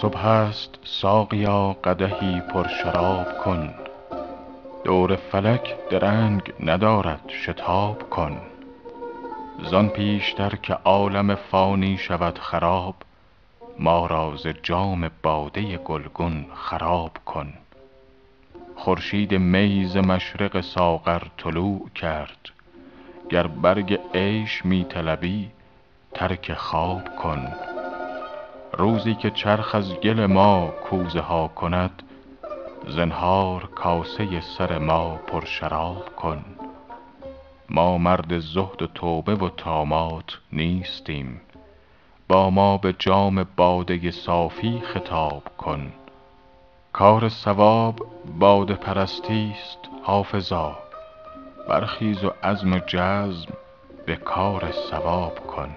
صبح است ساقیا قدحی پر شراب کن. دور فلک درنگ ندارد شتاب کن. زان پیشتر که عالم فانی شود خراب ما را ز جام باده گلگون خراب کن. خورشید می مشرق ساغر طلوع کرد. گر برگ عیش می طلبی ترک خواب کن. روزی که چرخ از گل ما کوزه ها کند زنهار کاسه سر ما پر شراب کن. ما مرد زهد و توبه و طامات نیستیم. با ما به جام باده صافی خطاب کن. کار صواب باده پرستی ست حافظا. برخیز و عزم جزم به کار صواب کن.